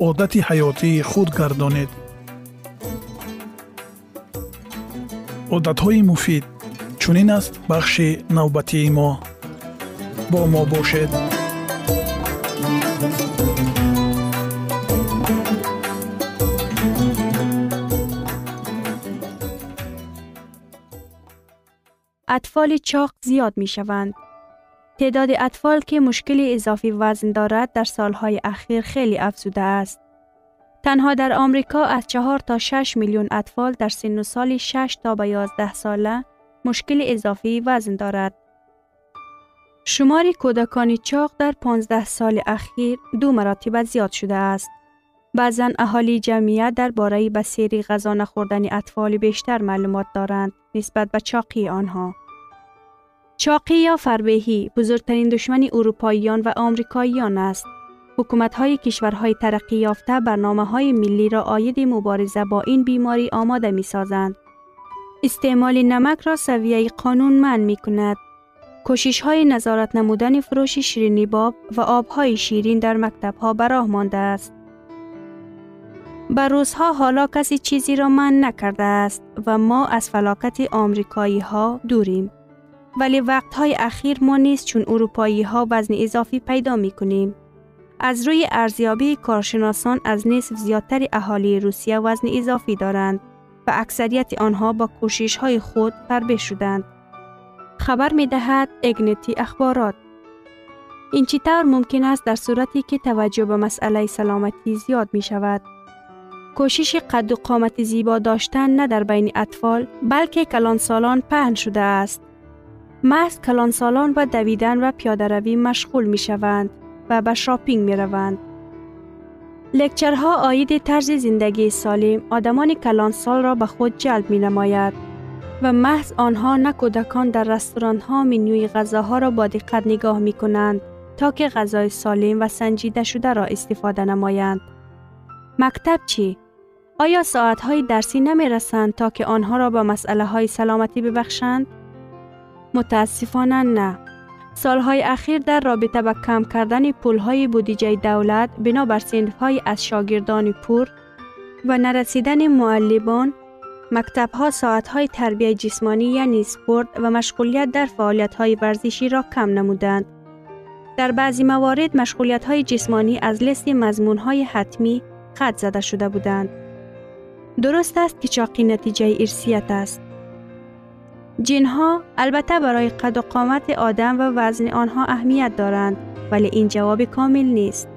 عادت حیاتی خود گردانید. عادتهای مفید چونین است بخش نوبتی ما. با ما باشد. اطفال چاق زیاد می شوند. تعداد اطفال که مشکل اضافی وزن دارد در سالهای اخیر خیلی افزوده است. تنها در آمریکا از 4 تا 6 میلیون اطفال در سن و سال 6 تا به 11 ساله مشکل اضافی وزن دارد. شمار کودکان چاق در 15 سال اخیر دو مراتب زیاد شده است. بعضا اهالی جمعیت در باره بسیری غذا نخوردن اطفال بیشتر معلومات دارند نسبت به چاقی آنها. چاقی یا فربهی بزرگترین دشمن اروپاییان و آمریکاییان است. حکومت های کشورهای ترقی یافته برنامه های ملی را آید مبارزه با این بیماری آماده می سازند. استعمال نمک را سویه قانون من می کند. کوشش های نظارت نمودن فروش شیرینی باب و آبهای شیرین در مکتب ها براه مانده است. بر روزها حالا کسی چیزی را من نکرده است و ما از فلاکت آمریکایی ها دوریم. ولی وقتهای اخیر ما نیست چون اروپایی ها وزن اضافی پیدا می کنیم. از روی ارزیابی کارشناسان از نصف زیادتر اهالی روسیه وزن اضافی دارند و اکثریت آنها با کوشش های خود فربه شدند. خبر می دهد اگنتی اخبارات این چطور ممکن است در صورتی که توجه به مسئله سلامتی زیاد می شود؟ کوشش قد و قامت زیبا داشتن نه در بین اطفال بلکه کلانسالان پهن شده است. محض کلانسالان و دویدن و پیاده روی مشغول می شوند و به شاپینگ می روند. لکچرها آید طرز زندگی سالم آدمان کلانسال را به خود جلب می نماید و محض آنها نه کودکان در رستوران ها منوی غذاها را با دقت نگاه می کنند تا که غذای سالم و سنجیده شده را استفاده نمایند. مکتب چی؟ آیا ساعت های درسی نمی رسند تا که آنها را به مسئله های سلامتی ببخشند؟ متاسفانه نه. سالهای اخیر در رابطه با کم کردن پولهای بودجه دولت بنابر صنفهای از شاگردان پور و نرسیدن معلمان مکتب ها ساعت های تربیه جسمانی یعنی سپورت و مشغولیت در فعالیت های ورزشی را کم نمودند. در بعضی موارد مشغولیت های جسمانی از لیست مضمون های حتمی خط زده شده بودند. درست است که چاقی نتیجه ارسیت است. جنها البته برای قد و قامت آدم و وزن آنها اهمیت دارند ولی این جواب کامل نیست.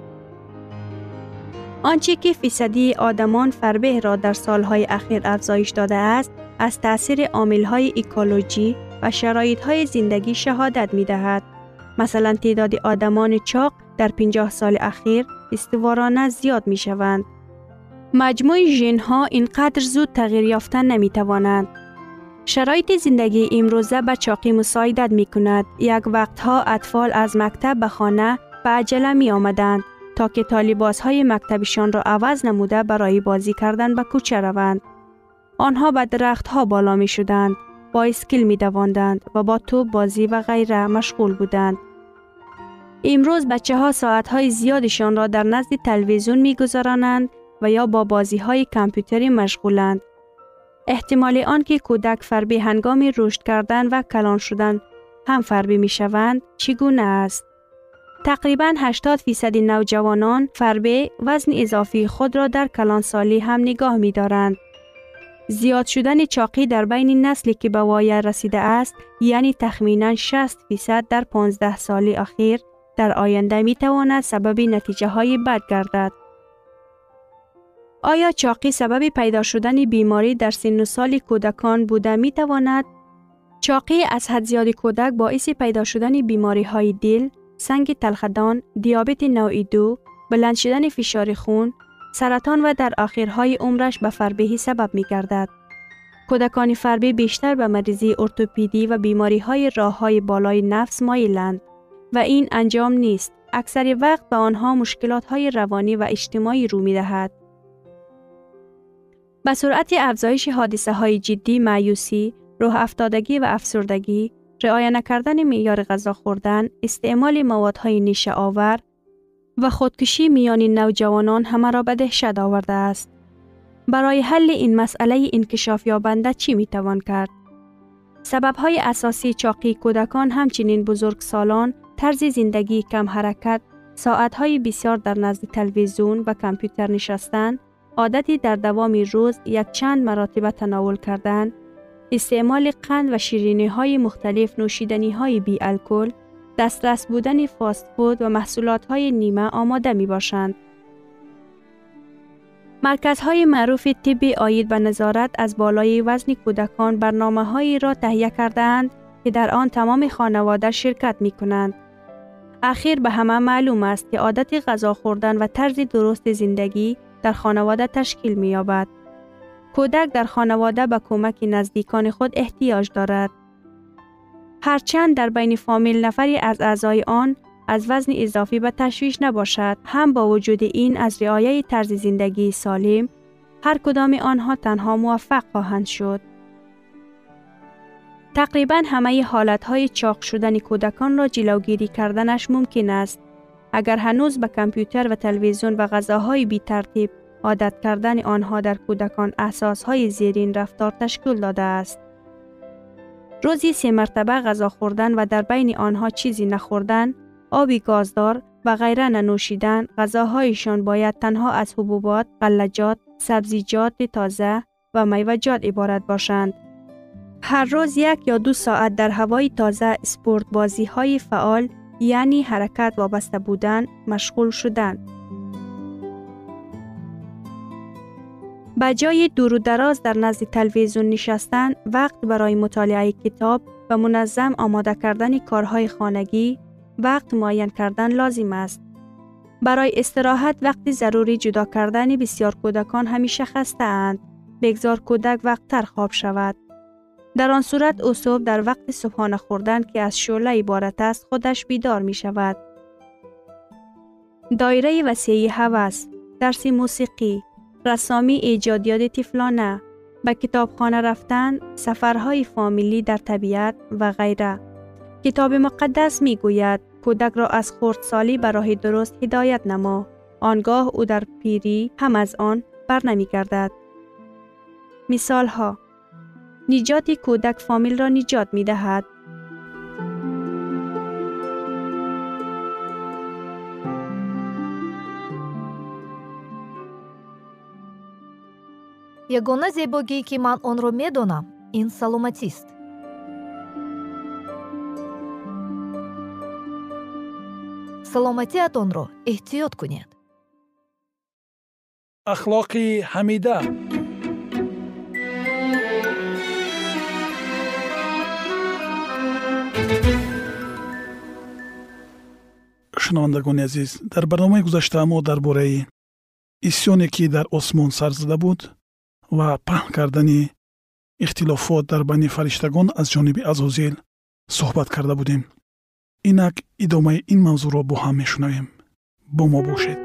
آنچه که فیصدی آدمان فربه را در سالهای اخیر افزایش داده است از تأثیر عاملهای اکولوژی و شرایطهای زندگی شهادت می دهد. مثلا تعداد آدمان چاق در 50 سال اخیر استوارانه زیاد می شوند. مجموع ژن ها اینقدر زود تغییر یافتن نمی توانند. شرایط زندگی امروزه به چاقی مساعدت می کند. یک وقتها اطفال از مکتب به خانه به عجله می آمدند تا که طالباس های مکتبشان را عوض نموده برای بازی کردن به کوچه روند. آنها به درخت ها بالا می شدند. با اسکیل می دواندند و با توپ بازی و غیره مشغول بودند. امروز بچه ها ساعت های زیادشان را در نزد تلویزیون می گذرانند و یا با بازی های کامپیوتری مشغولند. احتمال آنکه کودک فربی هنگام رشد کردن و کلان شدن هم فربی می شوند چگونه است؟ تقریبا 80 فیصد نوجوانان فربه وزن اضافی خود را در کلانسالی هم نگاه می دارند. زیاد شدن چاقی در بین نسلی که به وایه رسیده است یعنی تخمینا 60 فیصد در 15 سال اخیر در آینده می تواند سبب نتیجه های بد گردد. آیا چاقی سبب پیدا شدن بیماری در سن سال کودکان بوده می تواند؟ چاقی از حد زیاد کودک باعث پیدا شدن بیماری های دل، سنگ تلخدان، دیابت نوع دو، بلند شدن فشار خون، سرطان و در آخرهای عمرش به فربهی سبب می گردد. کودکان فربه بیشتر به مریضی ارتوپیدی و بیماری های راه های بالای نفس مایلند و این انجام نیست. اکثر وقت به آنها مشکلات های روانی و اجتماعی رو می دهد. به سرعت افزایش حادثه های جدی معیوسی، روح افتادگی و افسردگی، رعایت نکردن معیار غذا خوردن، استعمال موادهای نیشه آور و خودکشی میان نوجوانان همه را به دهشت آورده است. برای حل این مسئله انکشاف یابنده چی می توان کرد؟ سبب های اساسی چاقی کودکان همچنین بزرگ سالان، طرز زندگی کم حرکت، ساعت های بسیار در نزد تلویزیون و کامپیوتر نشستن، عادتی در دوام روز یک چند مراتب تناول کردن، استعمال قند و شیرینی های مختلف نوشیدنی های بی الکل، دسترس بودن فاست فود و محصولات های نیمه آماده می باشند. مرکزهای معروف طبی آید به نظارت از بالای وزن کودکان برنامه هایی را تهیه کردند که در آن تمام خانواده شرکت می کنند. اخیر به همه معلوم است که عادت غذا خوردن و طرز درست زندگی در خانواده تشکیل می یابد. کودک در خانواده به کمک نزدیکان خود احتیاج دارد. هرچند در بین فامیل نفری از اعضای آن از وزن اضافی به تشویش نباشد هم با وجود این از رعایه طرز زندگی سالم هر کدام آنها تنها موفق خواهند شد. تقریبا همه های چاق شدن کودکان را جلوگیری کردنش ممکن است. اگر هنوز به کامپیوتر و تلویزیون و غذاهای بی ترتیب عادت کردن آنها در کودکان های زیرین رفتار تشکیل داده است. روزی سه مرتبه غذا خوردن و در بین آنها چیزی نخوردن، آبی گازدار و غیره ننوشیدن، غذاهایشان باید تنها از حبوبات، غلجات، سبزیجات تازه و میوجات عبارت باشند. هر روز یک یا دو ساعت در هوای تازه سپورت بازی های فعال یعنی حرکت وابسته بودن مشغول شدن. به جای دور و دراز در نزد تلویزیون نشستن وقت برای مطالعه کتاب و منظم آماده کردن کارهای خانگی وقت معین کردن لازم است. برای استراحت وقتی ضروری جدا کردن بسیار کودکان همیشه خسته اند. بگذار کودک وقت تر خواب شود. در آن صورت او در وقت صبحانه خوردن که از شعله عبارت است خودش بیدار می شود. دایره وسیعی هوس، درس موسیقی، رسامی ایجادیات تفلانه، به کتابخانه رفتن، سفرهای فامیلی در طبیعت و غیره. کتاب مقدس می گوید کودک را از خردسالی به راه درست هدایت نما. آنگاه او در پیری هم از آن بر نمی گردد. مثال ها نجات کودک فامیل را نجات می دهد. Ягона зебогие ки ман онро медонам ин саломатист. Саломатиатонро эҳтиёт кунед. Ахлоқи ҳамида. Шунавандагони азиз дар барномаи гузашта мо дар бораи исьёне ки дар осмон сар зада буд ва паҳн кардани ихтилофот дар байни фариштагон аз ҷониби азозил суҳбат карда будем. Инак идомаи ин мавзӯъро бо ҳам мешунавем. Бо мо бошед.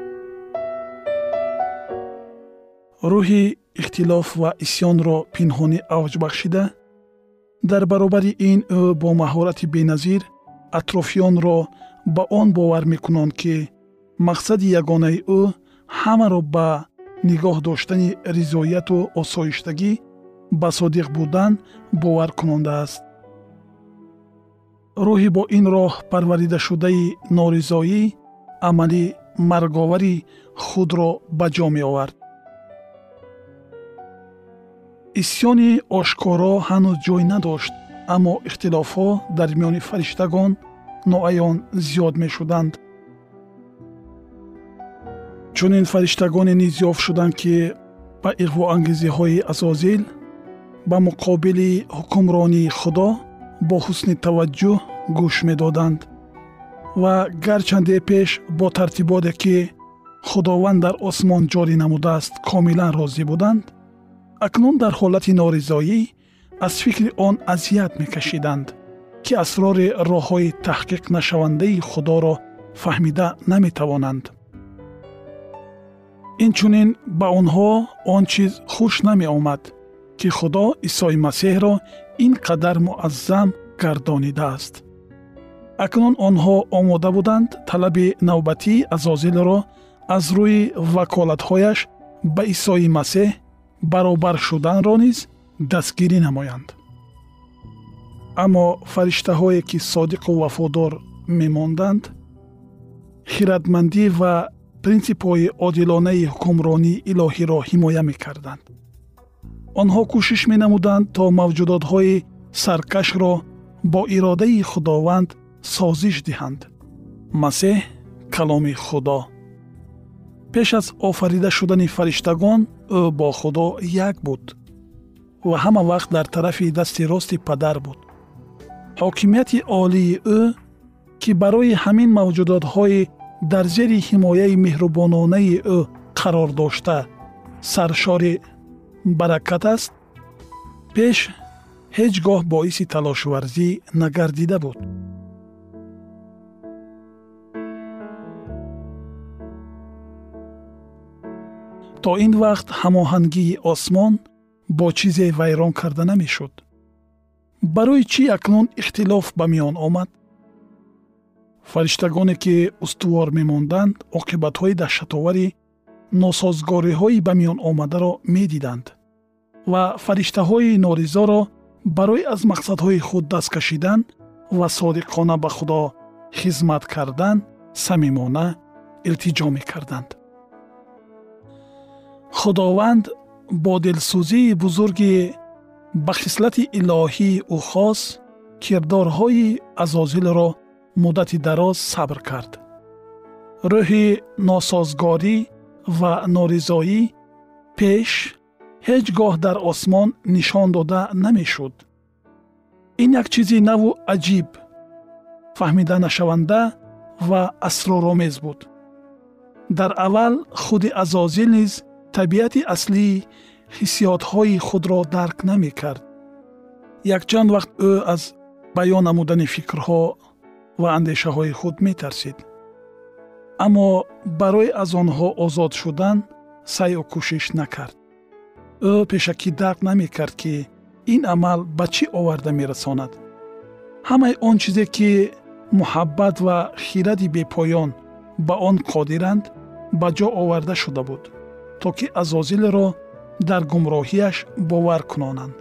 Рӯҳи ихтилоф ва исьёнро пинҳонӣ авҷ бахшида дар баробари ин ӯ бо маҳорати беназир атрофиёнро ба он бовар мекунанд ки мақсади ягонаи ӯ ҳамаро ба нигоҳ доштани ризояту осоиштагӣ ба содиқ будан боваркунонда аст. Рӯҳи бо ин роҳ парваридашудаи норизоӣ амали марговари худро ба ҷо меовард. Исьёни ошкоро ҳанӯз ҷой надошт аммо ихтилофҳо дар миёни фариштагон ноаён зиёд мешуданд чунин фариштагоне низ ёфт шуданд ки ба иғвоангезиҳои азозил ба муқобили ҳукмронии худо бо ҳусни таваҷҷӯҳ гӯш медоданд. Ва гарчанде пеш бо тартиботе ки худованд дар осмон ҷорӣ намудааст комилан розӣ буданд акнун дар ҳолати норизоӣ аз фикри он азият мекашиданд ки асрори роҳҳои таҳқиқнашавандаи худоро фаҳмида наметавонанд инчунин ба онҳо он чиз хуш намеомад ки худо исои масеҳро ин қадар муаззам гардонидааст. Акнун онҳо омода буданд талаби навбатии азозилро аз рӯи ваколатҳояш ба исои масеҳ баробар шуданро низ дастгирӣ намоянд. Аммо фариштаҳое ки содиқу вафодор мемонданд хиратмандӣ ва принсипҳои одилонаи ҳукмронии илоҳиро ҳимоя мекарданд. Онҳо кӯшиш менамуданд то мавҷудотҳои саркашро бо иродаи худованд созиш диҳанд. Масеҳ каломи худо. Пеш аз офарида шудани фариштагон ӯ бо худо як буд ва ҳама вақт дар тарафи дасти рости падар буд. Ҳокимияти олии ӯ ки барои ҳамин мавҷудотҳои дар зери ҳимояи меҳрубононаи ӯ қарор дошта. Саршори баракат аст. Пеш ҳеҷ гоҳ боиси талошварзӣ нагардида буд. То ин вақт ҳамоҳангии осмон бо чизе вайрон карда намешуд. Барои чӣ акнун ихтилоф ба миён омад фариштагоне ки устувор мемонданд оқибатҳои даҳшатовари носозгориҳои ба миён омадаро медиданд ва фариштаҳои норизоро барои аз мақсадҳои худ даст кашидан ва содиқона ба худо хизмат кардан самимона илтиҷо мекарданд. Худованд бо дилсӯзии бузурги ба хислати илоҳии ӯ хос кирдорҳои азозилро муддати дароз сабр кард. Рӯҳи носозгорӣ ва норизоӣ пеш ҳеҷ гоҳ дар осмон нишон дода намешуд. Ин як чизи наву аҷиб фаҳмиданашаванда ва асроромез буд. Дар аввал худи азозил низ табиати аслии ҳиссиётҳои худро дарк намекард. Якчанд вақт ӯ аз баён намудани фикрҳо ва андешаҳои худ метарсид. Аммо барои аз онҳо озод шудан сайю кӯшиш накард. Ӯ пешакӣ дарк намекард ки ин амал ба чӣ оварда мерасонад? Ҳамаи он чизе ки муҳаббат ва хиради бепоён ба он қодиранд ба ҷо оварда шуда буд то ки азозилро дар гумроҳияш бовар кунонанд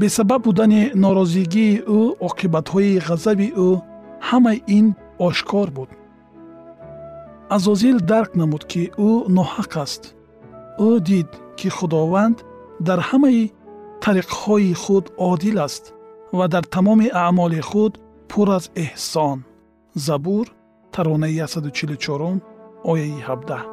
бесабаб будани норозигии ӯ оқибатҳои ғазаби ӯ ҳамаи ин ошкор буд. Азозил дарк намуд ки ӯ ноҳақ аст. Ӯ дид ки худованд дар ҳамаи тариқҳои худ одил аст ва дар тамоми аъмоли худ пур аз эҳсон. Забур таронаи 144 ояи 17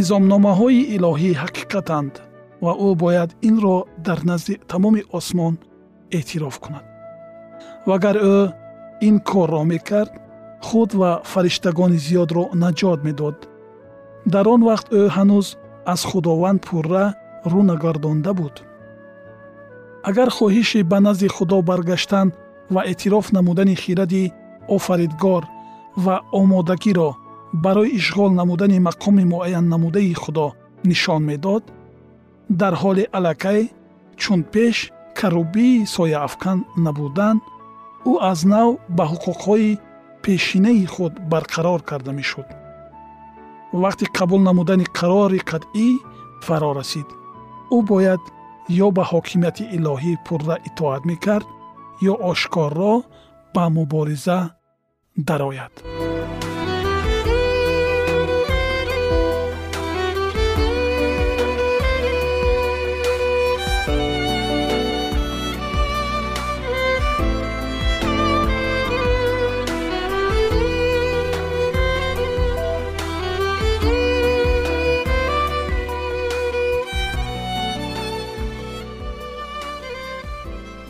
низомномаҳои илоҳӣ ҳақиқатанд ва ӯ бояд инро дар назди тамоми осмон эътироф кунад. Вагар ӯ ин корро мекард худ ва фариштагони зиёдро наҷот медод. Дар он вақт ӯ ҳанӯз аз худованд пурра рӯ нагардонда буд. Агар хоҳиши ба назди худо баргаштан ва эътироф намудани хиради офаридгор ва омодагиро барои ишғол намудани мақоми муайяннамудаи худо нишон медод дар ҳоли аллакай чун пеш карубии сояафкан набудан ӯ аз нав ба ҳуқуқҳои пешинаи худ барқарор карда мешуд. Вақти қабул намудани қарори қатъӣ фаро расид. Ӯ бояд ё ба ҳокимияти илоҳӣ пурра итоат мекард ё ошкорро ба мубориза дарояд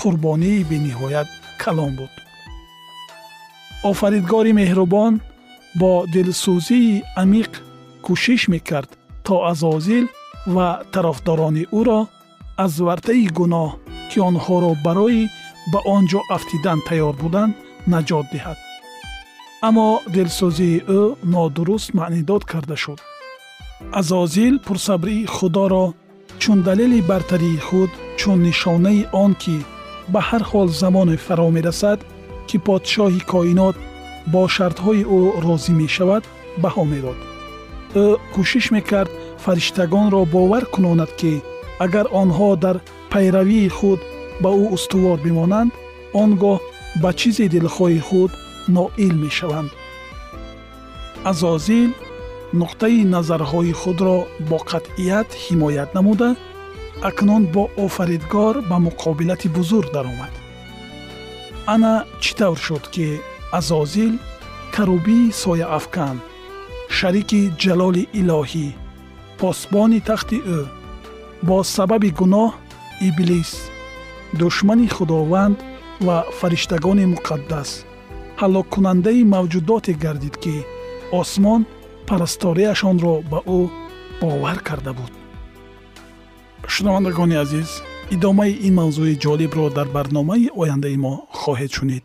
қурбонии бениҳоят калон буд. Офаридгори меҳрубон бо дилсӯзии амиқ кӯшиш мекард то азозил ва тарафдорони ӯро аз вартаи гуноҳ ки онҳоро барои ба он ҷо афтидан тайёр буданд наҷот диҳад. Аммо дилсӯзии ӯ нодуруст маънидод карда шуд. Азозил пурсабрии худоро чун далели бартарии худ чун нишонаи он ки ба ҳар ҳол замоне фаро мерасад ки подшоҳи коинот бо шартҳои ӯ розӣ мешавад баҳо медод ӯ кӯшиш мекард фариштагонро бовар кунонад ки агар онҳо дар пайравии худ ба ӯ устувор бимонанд он гоҳ ба чизи дилхоҳи худ ноил мешаванд. Азозил нуқтаи назарҳои худро бо қатъият ҳимоят намуда акнун бо офаридгор ба муқобилати бузург даромад. Ана чӣ тавр шуд ки азозил карубии сояафкан шарики ҷалоли илоҳӣ посбони тахти ӯ бо сабаби гуноҳ иблис душмани худованд ва фариштагони муқаддас ҳалоккунандаи мавҷудоте гардид ки осмон парасторияшонро ба ӯ бовар карда буд шунавандагони азиз идомаи ин мавзӯи ҷолибро дар барномаи ояндаи мо хоҳед шунид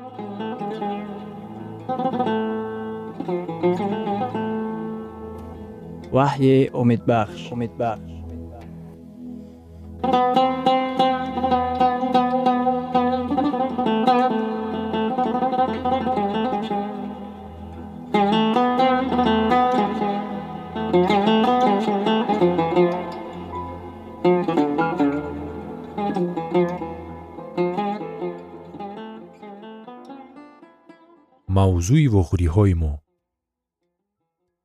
ва таъин кардааст ваҳйи умедбахш умедбахш мавзӯи вохӯриҳои мо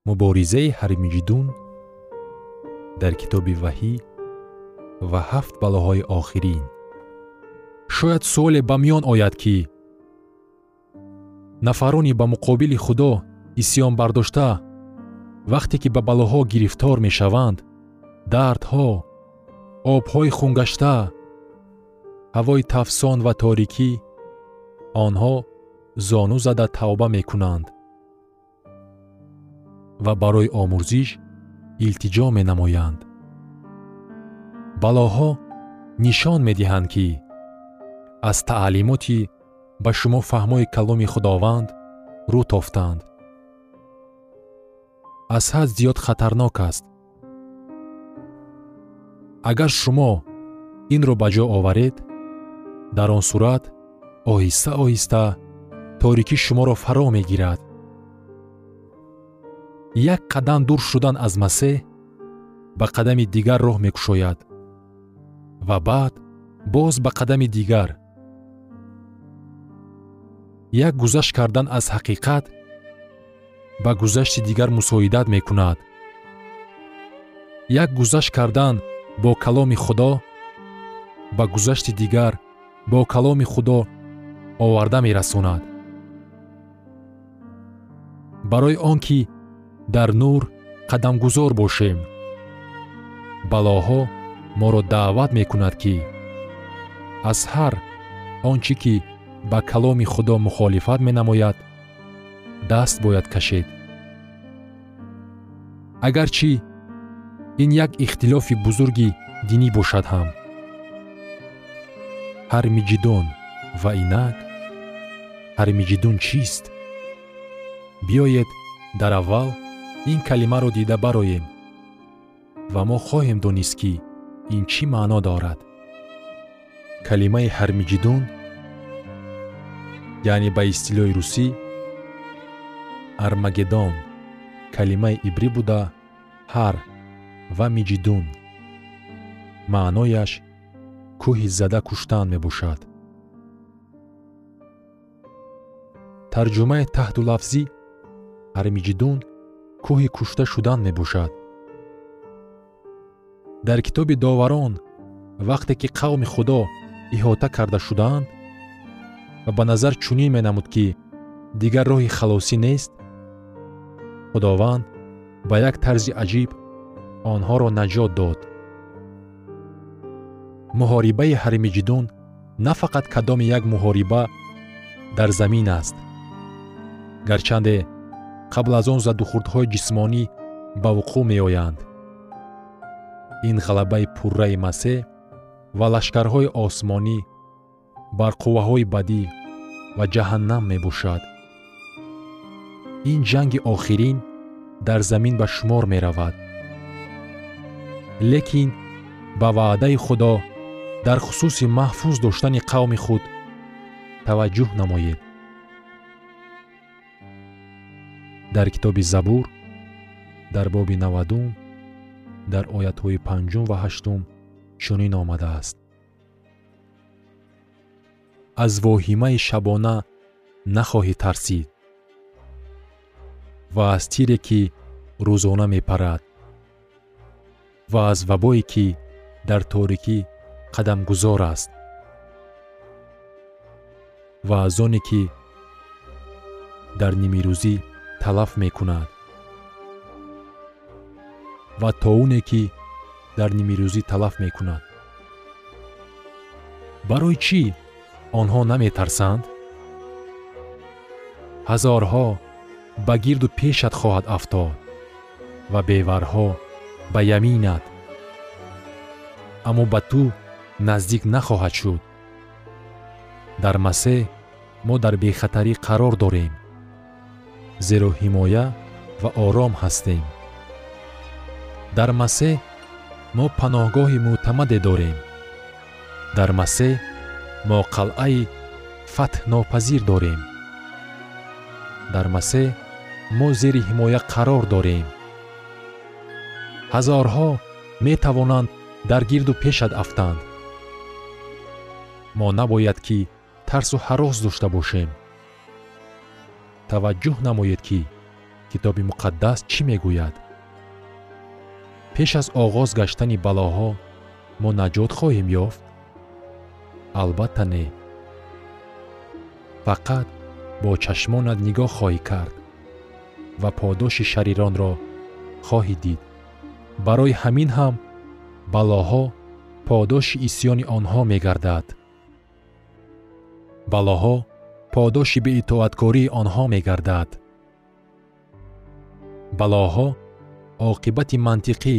муборизаи ҳармиҷидун дар китоби ваҳӣ ва ҳафт балоҳои охирин. Шояд суоле ба миён ояд ки нафарони ба муқобили худо исьён бардошта вақте ки ба балоҳо гирифтор мешаванд дардҳо обҳои хунгашта ҳавои тафсон ва торикӣ онҳо зону зада тавба мекунанд ва барои омӯзиш илтиҷо менамоянд. Балоҳо нишон медиҳанд ки аз таълимоти ба шумо фаҳмои каломи худованд рӯ тофтанд. Аз ҳад зиёд хатарнок аст. Агар шумо инро ба ҷо оваред дар он сурат оҳиста оҳиста торикӣ шуморо фаро мегирад як қадам дур шудан аз масеҳ ба қадами дигар роҳ мекушояд ва баъд боз ба қадами дигар. Як гузашт кардан аз ҳақиқат ба гузашти дигар мусоидат мекунад. Як гузашт кардан бо каломи худо ба гузашти дигар бо каломи худо оварда мерасонад. Барои он ки дар нур қадамгузор бошем. Балоҳо моро даъват мекунад ки аз ҳар он чӣ ки ба каломи худо мухолифат менамояд даст бояд кашед. Агарчи ин як ихтилофи бузурги динӣ бошад ҳам. Ҳармиҷидон ва инак ҳармиҷидун чист? Биёед дар аввал ин калимаро дида бароем. Ва мо хоҳем донист ки ин чӣ маъно дорад? Калимаи ҳармиҷидун яъне ба истилоҳи русӣ армагедон калимаи ибрӣ буда ҳар ва миҷидун маънояш кӯҳи зада куштан мебошад. Тарҷумаи таҳтулафзӣ армиҷидун кӯҳи кушта шудан мебошад. Дар китоби доварон вақте ки қавми худо иҳота карда шудаанд ва ба назар чунин менамуд ки дигар роҳи халосӣ нест худованд ба як тарзи аҷиб онҳоро наҷот дод. Муҳорибаи ҳармиҷидун на фақат кадоми як муҳориба дар замин аст. Гарчанде қабл аз он задухурдҳои ҷисмонӣ ба вуқӯъ меоянд. Ин ғалабаи пурраи масеҳ ва лашкарҳои осмонӣ бар қувваҳои бадӣ ва ҷаҳаннам мебошад. Ин ҷанги охирин дар замин ба шумор меравад. Лекин ба ваъдаи худо дар хусуси маҳфуз доштани қавми худ таваҷҷӯҳ намоед дар китоби забур дар боби навадум дар оятҳои панҷум ва ҳаштум чунин омадааст. Аз воҳимаи шабона нахоҳӣ тарсид ва аз тире ки рӯзона мепарад ва аз вабое ки дар торикӣ қадамгузор аст ва аз оне ки дар нимирӯзӣ талаф мекунад. Ва тоуне ки дар нимирӯзӣ талаф мекунад. Барои чӣ онҳо наметарсанд? Ҳазорҳо ба гирду пешат хоҳад афтод ва беварҳо ба яминат. Аммо ба ту наздик нахоҳад шуд. Дар масеҳ мо дар бехатарӣ қарор дорем зеро ҳимоя ва ором ҳастем. Дар масеҳ мо паноҳгоҳи мӯътамаде дорем. Дар масеҳ мо қалъаи фатҳнопазир дорем. Дар масеҳ мо зери ҳимоя қарор дорем. Ҳазорҳо метавонанд дар гирду пешат афтанд. Мо набояд ки тарсу ҳарос дошта бошем таваҷҷӯҳ намоед ки китоби муқаддас чӣ мегӯяд? Пеш аз оғоз гаштани балоҳо мо наҷот хоҳем ёфт? Албатта не. Фақат бо чашмонат нигоҳ хоҳӣ кард ва подоши шариронро хоҳӣ дид. Барои ҳамин ҳам балоҳо подоши исьёни онҳо мегардад. Балоҳо подоши беитоаткории онҳо мегардад. Балоҳо оқибати мантиқӣ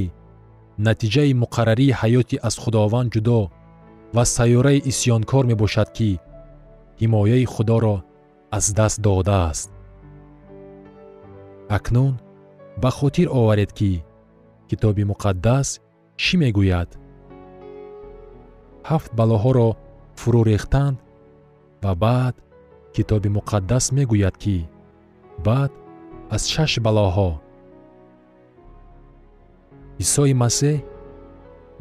натиҷаи муқаррарии ҳаёти аз худованд ҷудо ва сайёраи исьёнкор мебошад ки ҳимояи худоро аз даст додааст. Акнун ба хотир оваред ки китоби муқаддас чӣ мегӯяд? Ҳафт балоҳоро фурӯ рехтанд ва баъд китоби муқаддас мегӯяд ки баъд аз шаш балоҳо. Исои масеҳ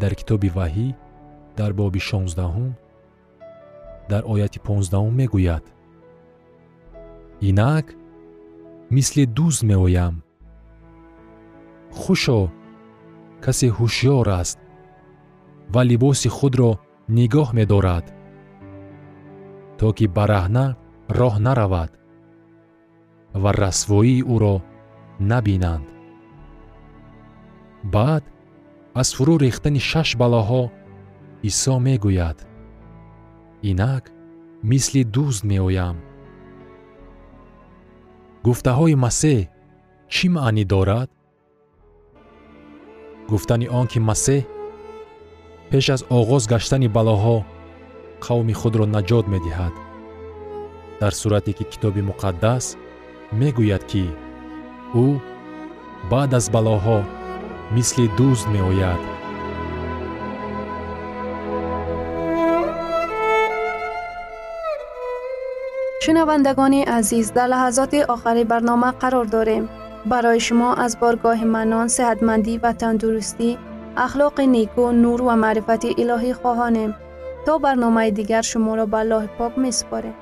дар китоби ваҳӣ дар боби шонздаҳум дар ояти понздаҳум мегӯяд. Инак мисли дӯст меоям. Хушо касе ҳушьёр аст ва либоси худро нигоҳ медорад то ки бараҳна роҳ наравад ва расвоии ӯро набинанд. Баъд аз фурӯ рехтани шаш балоҳо исо мегӯяд. Инак мисли дӯст меоям. Гуфтаҳои масеҳ чӣ маънӣ дорад? Гуфтани он ки масеҳ пеш аз оғоз гаштани балоҳо қавми худро наҷот медиҳад дар сурате ки китоби муқаддас мегӯяд ки ӯ баъд аз балоҳо мисли дӯст меояд шунавандагони азиз дар лаҳазоти охари барнома қарор дорем барои шумо аз боргоҳи манон сеҳатмандӣ ва тандурустӣ ахлоқи неку нур ва маърифати илоҳӣ хоҳонем то барномаи дигар шуморо ба аллоҳи пок месупорем